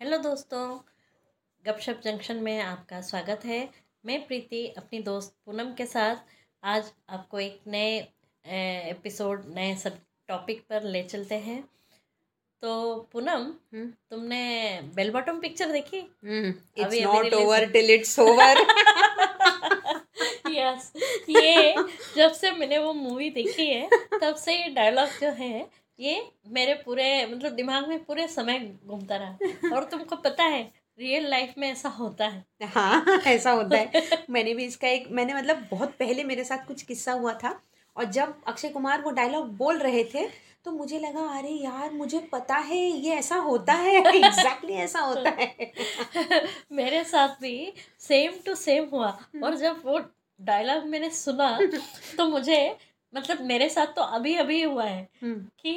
Hello दोस्तों, गपशप junction में आपका स्वागत है। मैं प्रीति, अपनी दोस्त पूनम के साथ आज आपको एक नए एपिसोड, नए सब टॉपिक पर ले चलते हैं। तो पूनम हम्म। तुमने बेल बॉटम पिक्चर देखी? It's not over. Till it's over yes ये जब से मैंने वो मूवी देखी है तब से ये डायलॉग जो है ये मेरे पूरे मतलब दिमाग में पूरे समय घूमता रहा। और तुमको पता है रियल लाइफ में ऐसा होता है। हाँ ऐसा होता है। मैंने भी इसका एक मैंने मतलब बहुत पहले मेरे साथ कुछ किस्सा हुआ था। और जब अक्षय कुमार वो डायलॉग बोल रहे थे तो मुझे लगा अरे यार मुझे पता है ये ऐसा होता है एग्जैक्टली ऐसा होता है। मेरे साथ भी सेम टू सेम हुआ। और जब वो डायलॉग मैंने सुना तो मुझे मतलब मेरे साथ तो अभी अभी हुआ है हम्म, कि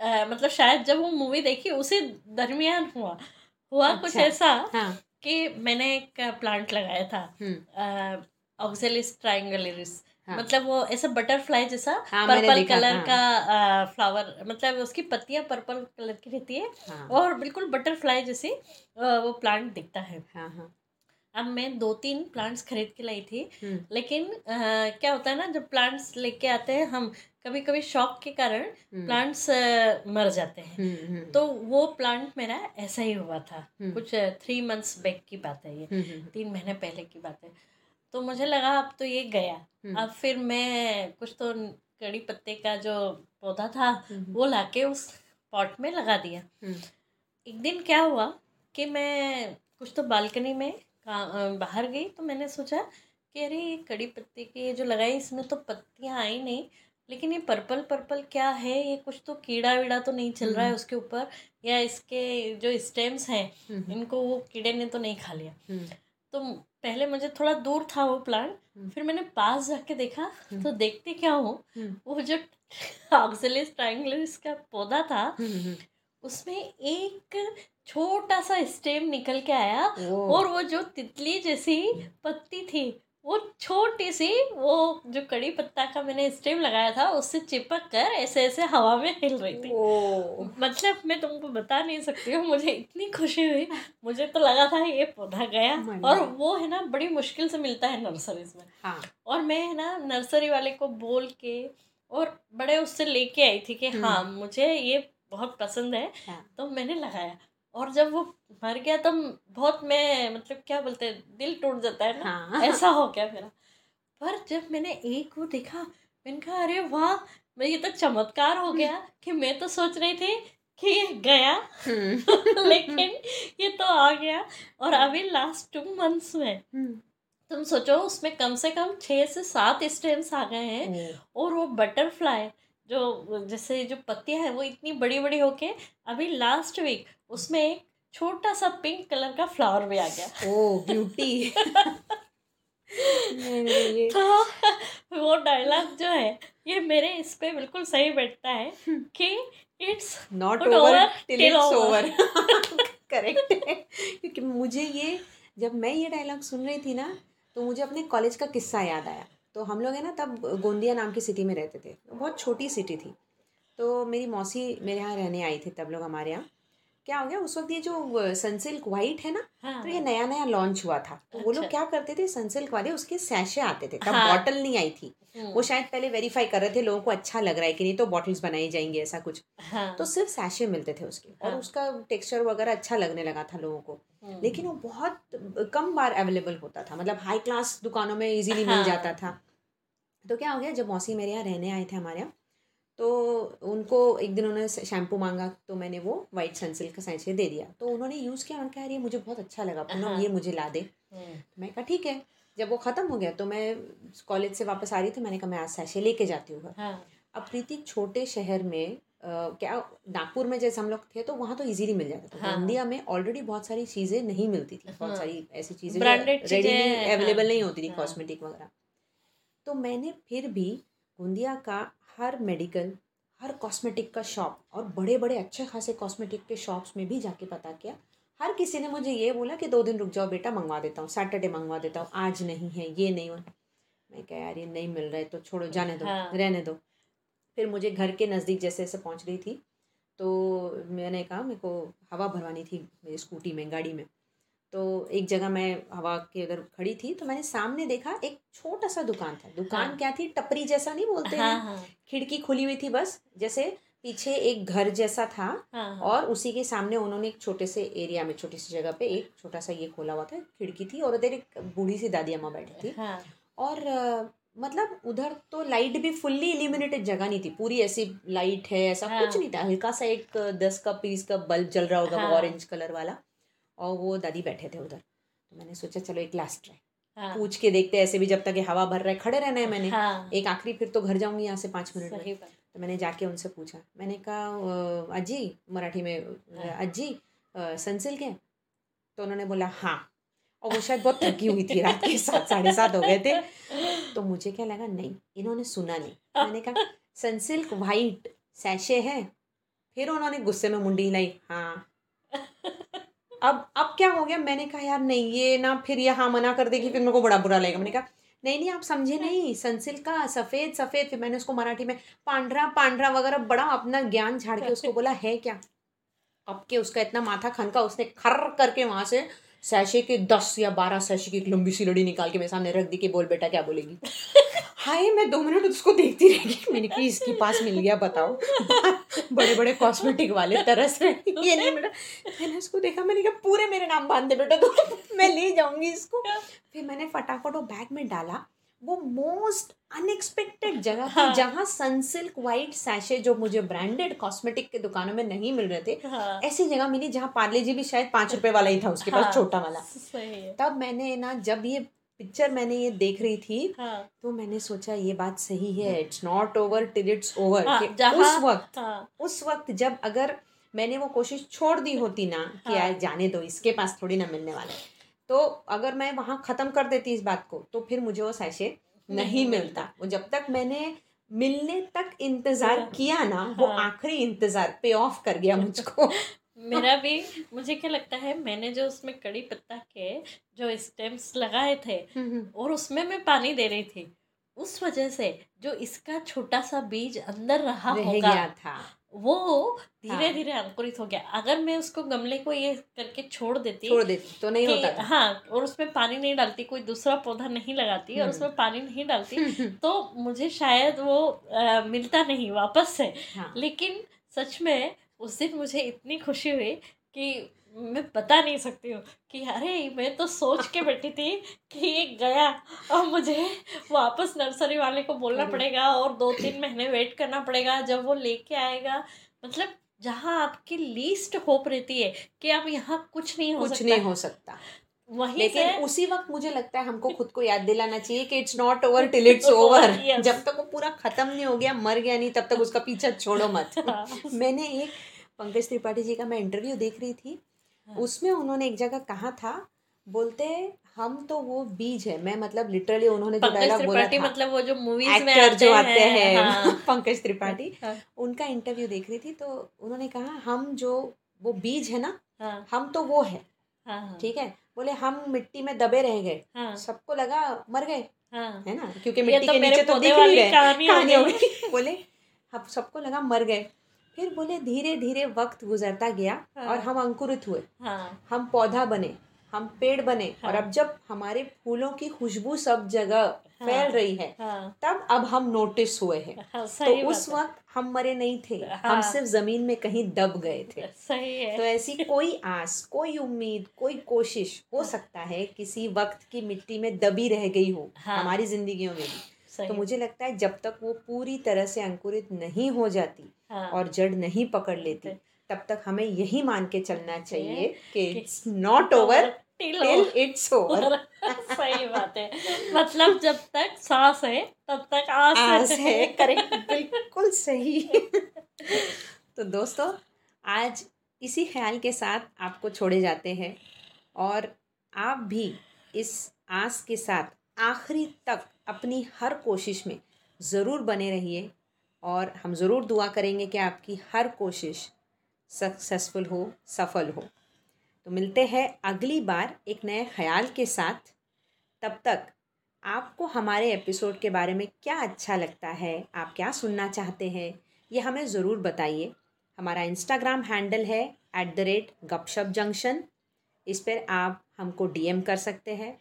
अ, मतलब शायद जब वो मूवी देखी उसी दरमियान हुआ। हुआ अच्छा, कुछ। ऐसा हाँ। कि मैंने एक प्लांट लगाया था हम्म, ऑक्सेलिस ट्राइंगलिस हाँ। मतलब वो ऐसा बटरफ्लाई जैसा हाँ, पर्पल कलर हाँ। का फ्लावर मतलब उसकी पत्तियाँ पर्पल कलर की रहती है। हाँ। और बिल्कुल बटरफ्लाई जैसी वो प्लांट दिखता है। हाँ हाँ। अब मैं दो तीन प्लांट्स खरीद के लाई थी हम्म, लेकिन अ, क्या होता है ना जब प्लांट्स लेके आते हैं हम कभी कभी शौक के कारण हम्म, प्लांट्स मर जाते हैं। हम्म, हम्म, तो वो प्लांट मेरा ऐसा ही हुआ था। हम्म। कुछ थ्री मंथ्स बैक की बात है ये। हम्म, हम्म, तीन महीने पहले की बात है। तो मुझे लगा अब तो ये गया। हम्म, अब फिर मैं कुछ तो कड़ी पत्ते का जो पौधा था हम्म, वो लाके उस पॉट में लगा दिया। हम्म, एक दिन क्या हुआ कि मैं कुछ तो बालकनी में बाहर गई तो मैंने सोचा कि अरे ये कड़ी पत्ते की ये जो लगाई इसमें तो पत्तियाँ आई नहीं लेकिन ये पर्पल पर्पल क्या है? ये कुछ तो कीड़ा वीड़ा तो नहीं चल रहा है। उसके ऊपर या इसके जो स्टेम्स हैं इनको वो कीड़े ने तो नहीं खा लिया। तो पहले मुझे थोड़ा दूर था वो प्लांट हम्म। फिर मैंने पास जाके देखा हम्म। तो देखते क्या हो हम्म, वो जो ऑक्सिलिस ट्राइंगलिस का पौधा था उसमें एक छोटा सा स्टेम निकल के आया और वो जो तितली जैसी पत्ती थी वो छोटी सी वो जो कड़ी पत्ता का मैंने स्टेम लगाया था उससे चिपक कर ऐसे ऐसे हवा में हिल रही थी। मतलब मैं तुमको बता नहीं सकती हूँ मुझे इतनी खुशी हुई। मुझे तो लगा था ये पौधा गया। और वो है ना बड़ी मुश्किल से मिलता है नर्सरीज में। हाँ। और मैं है ना नर्सरी वाले को बोल के और बड़े उससे लेके आई थी कि हम्म। हाँ मुझे ये बहुत पसंद है। हाँ। तो मैंने लगाया। और जब वो मर गया तब बहुत मैं मतलब क्या बोलते हैं दिल टूट जाता है ना? हाँ। ऐसा हो गया मेरा। पर जब मैंने एक वो देखा मैंने कहा अरे वाह! मैं ये तो चमत्कार हो गया कि मैं तो सोच रही थी कि ये गया। हम्म, लेकिन ये तो आ गया। और अभी लास्ट टू मंथ्स में हम्म, तुम सोचो उसमें कम से कम छः से सात स्टेम्स आ गए हैं। और वो बटरफ्लाई जो जैसे जो पत्तियाँ हैं वो इतनी बड़ी बड़ी होके अभी लास्ट वीक उसमें एक छोटा सा पिंक कलर का फ्लावर भी आ गया। ओ ब्यूटी तो वो डायलॉग जो है ये मेरे इस पे बिल्कुल सही बैठता है कि it's not over till it's over correct है। क्योंकि मुझे ये जब मैं ये डायलॉग सुन रही थी ना तो मुझे अपने कॉलेज का किस्सा याद आया। तो हम लोग हैं ना तब गोंदिया नाम की सिटी में रहते थे। बहुत छोटी सिटी थी। तो मेरी मौसी मेरे यहाँ रहने आई थी तब लोग हमारे यहाँ। क्या हो गया? उस वक्त ये जो सनसिल्क वाइट है ना हाँ तो ये नया नया लॉन्च हुआ था। तो वो लोग अच्छा। क्या करते थे? सनसिल्क वाले उसके सैशे आते थे। तब हाँ। बॉटल नहीं आई थी। हम्म, वो शायद पहले वेरीफाई कर रहे थे लोगों को अच्छा लग रहा है कि नहीं तो बॉटल्स बनाई जाएँगी ऐसा कुछ। हाँ। तो सिर्फ़ सैशे मिलते थे उसके। और हाँ। उसका टेक्सचर वगैरह अच्छा लगने लगा था लोगों को। हम्म, लेकिन वो बहुत कम बार अवेलेबल होता था। मतलब हाई क्लास दुकानों में इजीली मिल हाँ। जाता था। तो क्या हो गया? जब मौसी मेरे यहाँ रहने आए थे हमारे यहाँ तो उनको एक दिन उन्होंने शैम्पू मांगा तो मैंने वो वाइट सनसिल्क का सैशे दे दिया तो उन्होंने यूज़ किया उन्होंने कहा "यार, ये मुझे बहुत अच्छा लगा पूनम हाँ। ये मुझे ला दे हम्म, मैं कहा ठीक है जब वो ख़त्म हो गया तो मैं कॉलेज से वापस आ रही थी मैंने कहा मैं आज सैशे लेके जाती हूँ घर हाँ अब प्रीति छोटे शहर में अ, क्या नागपुर में जैसे हम लोग थे तो वहाँ तो इजीली मिल जाता था हाँ। गोंदिया में ऑलरेडी बहुत सारी चीज़ें नहीं मिलती थी बहुत हाँ। सारी ऐसी चीज़ें रेडीली अवेलेबल हाँ। नहीं होती थी हाँ। कॉस्मेटिक वगैरह तो मैंने फिर भी गोंदिया का हर मेडिकल हर कॉस्मेटिक का शॉप और बड़े बड़े अच्छे खासे कॉस्मेटिक के शॉप्स में भी जाके पता किया। हर किसी ने मुझे ये बोला कि दो दिन रुक जाओ बेटा मंगवा देता हूँ सैटरडे मंगवा देता हूँ आज नहीं है ये नहीं हो मैं कह यार ये नहीं मिल रहा है तो छोड़ो जाने दो हाँ। रहने दो। फिर मुझे घर के नज़दीक जैसे जैसे पहुँच रही थी तो मैंने कहा मेरे को हवा भरवानी थी मेरी स्कूटी में गाड़ी में। तो एक जगह मैं हवा के उधर खड़ी थी तो मैंने सामने देखा एक छोटा सा दुकान था। दुकान हाँ। क्या थी? टपरी जैसा नहीं बोलते हाँ हैं? हाँ। खिड़की खुली हुई थी बस जैसे पीछे एक घर जैसा था हाँ और उसी के सामने उन्होंने एक छोटे से एरिया में छोटी सी जगह पे एक छोटा सा ये खोला हुआ था खिड़की थी और उधर एक बूढ़ी सी दादी अम्मा बैठी थी। हाँ। और मतलब उधर तो लाइट भी फुल्ली इल्यूमिनेटेड जगह नहीं थी। पूरी ऐसी लाइट है ऐसा हाँ। कुछ नहीं था। हल्का सा एक दस का पीस का बल्ब जल रहा होगा हाँ। ऑरेंज कलर वाला। और वो दादी बैठे थे उधर। तो मैंने सोचा चलो एक लास्ट ट्राई हाँ। पूछ के देखते ऐसे भी जब तक ये हवा भर रहा है खड़े रहना है मैंने। हाँ। एक आखिरी फिर तो घर जाऊँगी यहाँ से पाँच मिनट में। तो मैंने जाके उनसे पूछा। मैंने कहा "अ, अज्जी मराठी में हाँ। अज्जी अ, सनसिल्क है? तो उन्होंने बोला हाँ। और वो शायद बहुत थकी हुई थी रात के सात साढ़े सात हो गए थे। तो मुझे क्या लगा नहीं इन्होंने सुना नहीं। मैंने कहा सनसिल्क वाइट सैशे है? फिर उन्होंने गुस्से में मुंडी हिलाई हाँ। अब अब क्या हो गया? मैंने कहा यार नहीं ये ना फिर ये हाँ मना कर देगी फिर मेरे को बड़ा बुरा लगेगा। मैंने कहा नहीं नहीं आप समझे नहीं सनसिल का सफ़ेद सफ़ेद। फिर मैंने उसको मराठी में पांडरा पांडरा वगैरह बड़ा अपना ज्ञान झाड़ के उसको बोला है क्या? अब के उसका इतना माथा खनका उसने खर करके वहाँ से सैशे के दस या बारह सैशे की एक लंबी सी लड़ी निकाल के मेरे सामने रख दी कि बोल बेटा क्या बोलेगी? हाय मैं दो मिनट उसको देखती रहेगी मैंने कि इसके पास मिल गया बताओ। बड़े बड़े कॉस्मेटिक वाले तरस रहे ये नहीं बेटा मैंने उसको देखा मैंने कहा पूरे मेरे नाम बाँध दे बेटा तो मैं ले जाऊँगी इसको। फिर मैंने फटाफट वो बैग में डाला वो मोस्ट अनएक्सपेक्टेड जगह हाँ. थी। जहाँ सनसिल्क वाइट सैशे जो मुझे ब्रांडेड कॉस्मेटिक के दुकानों में नहीं मिल रहे थे हाँ ऐसी जगह मिली जहाँ पार्ले जी भी शायद पाँच रुपए वाला ही था उसके हाँ। पास छोटा वाला सही तब मैंने ना जब ये पिक्चर मैंने ये देख रही थी हाँ तो मैंने सोचा ये बात सही है it's not over till it's over उस वक्त हाँ उस वक्त जब अगर मैंने वो कोशिश छोड़ दी होती ना कि हाँ। यार जाने दो इसके पास थोड़ी ना मिलने वाला है तो अगर मैं वहाँ ख़त्म कर देती इस बात को तो फिर मुझे वो सैशे नहीं मिलता वो जब तक मैंने मिलने तक इंतज़ार हाँ। किया ना वो हाँ। आखिरी इंतज़ार पे ऑफ़ कर गया मुझको मेरा भी मुझे क्या लगता है मैंने जो उसमें कड़ी पत्ता के जो स्टेम्स लगाए थे और उसमें मैं पानी दे रही थी उस वजह से जो इसका छोटा सा बीज अंदर रहा रह होगा गया था वो धीरे हाँ। धीरे अंकुरित हो गया अगर मैं उसको गमले को ये करके छोड़ देती छोड़ देती तो नहीं होता था हाँ और उसमें पानी नहीं डालती कोई दूसरा पौधा नहीं लगाती और हम्म। उसमें पानी नहीं डालती तो मुझे शायद वो आ, मिलता नहीं वापस से हाँ लेकिन सच में उस दिन मुझे इतनी खुशी हुई कि मैं बता नहीं सकती हूँ कि अरे मैं तो सोच के बैठी थी कि ये गया और मुझे वापस नर्सरी वाले को बोलना पड़ेगा और दो तीन महीने वेट करना पड़ेगा जब वो लेके आएगा। मतलब जहाँ आपकी लीस्ट होप रहती है कि अब यहाँ कुछ नहीं हो कुछ सकता। नहीं हो सकता। वहीं लेकिन से उसी वक्त मुझे लगता है हमको खुद को याद दिलाना चाहिए कि it's not over till it's over जब तक वो पूरा खत्म नहीं हो गया मर गया नहीं तब तक उसका पीछा छोड़ो मत। मैंने एक पंकज त्रिपाठी जी का मैं इंटरव्यू देख रही थी। उसमें उन्होंने एक जगह कहा था बोलते हम तो वो बीज है। मैं मतलब लिटरली उन्होंने जो डायलॉग बोला था मतलब वो जो मूवीज़ में एक्टर जो आते हैं हाँ, पंकज त्रिपाठी हाँ, उनका इंटरव्यू देख रही थी तो उन्होंने कहा हम जो वो बीज है ना हाँ, हम तो वो है। हाँ, हाँ, ठीक है? बोले हम मिट्टी में दबे रह गए। हाँ, सबको लगा मर गए हाँ। है ना? क्योंकि मिट्टी तो के नीचे तो दिख नहीं रहे हो हो बोले सबको लगा मर गए। फिर बोले धीरे धीरे वक्त गुजरता गया हाँ। और हम अंकुरित हुए हाँ, हम पौधा बने हम पेड़ बने हाँ। और हाँ। अब जब हमारे फूलों की खुशबू सब जगह हाँ। फैल रही है हाँ, तब अब हम नोटिस हुए हैं हाँ, तो उस वक्त हम मरे नहीं थे हाँ। हम हाँ। सिर्फ़ ज़मीन में कहीं दब गए थे सही है तो ऐसी कोई आस कोई उम्मीद कोई कोशिश हो सकता है किसी वक्त की मिट्टी में दबी रह गई हो हाँ। हमारी जिंदगियों में भी तो मुझे लगता है जब तक वो पूरी तरह से अंकुरित नहीं हो जाती हाँ, और जड़ नहीं पकड़ लेती। तब तक हमें यही मान के चलना चाहिए कि it's not over till till it's over सही बात है। मतलब जब तक सांस है तब तक आस आस है। करेक्ट। बिल्कुल सही। तो दोस्तों आज इसी ख्याल के साथ आपको छोड़े जाते हैं और आप भी इस आस के साथ आखिरी तक अपनी हर कोशिश में ज़रूर बने रहिए। और हम ज़रूर दुआ करेंगे कि आपकी हर कोशिश सक्सेसफुल हो, सफल हो। तो मिलते हैं अगली बार एक नए ख्याल के साथ। तब तक आपको हमारे एपिसोड के बारे में क्या अच्छा लगता है, आप क्या सुनना चाहते हैं, ये हमें ज़रूर बताइए। हमारा इंस्टाग्राम हैंडल है at the rate Gupshup Junction इस पर आप हमको डीएम कर सकते हैं।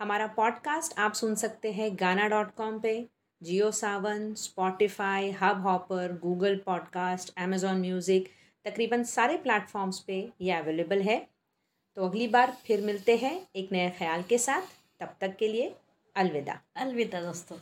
हमारा पॉडकास्ट आप सुन सकते हैं गाना डॉट कॉम पर Jio Saavn Spotify Hubhopper Google Podcast Amazon Music तकरीबन सारे प्लेटफॉर्म्स पे ये अवेलेबल है। तो अगली बार फिर मिलते हैं एक नए ख्याल के साथ। तब तक के लिए अलविदा। अलविदा दोस्तों।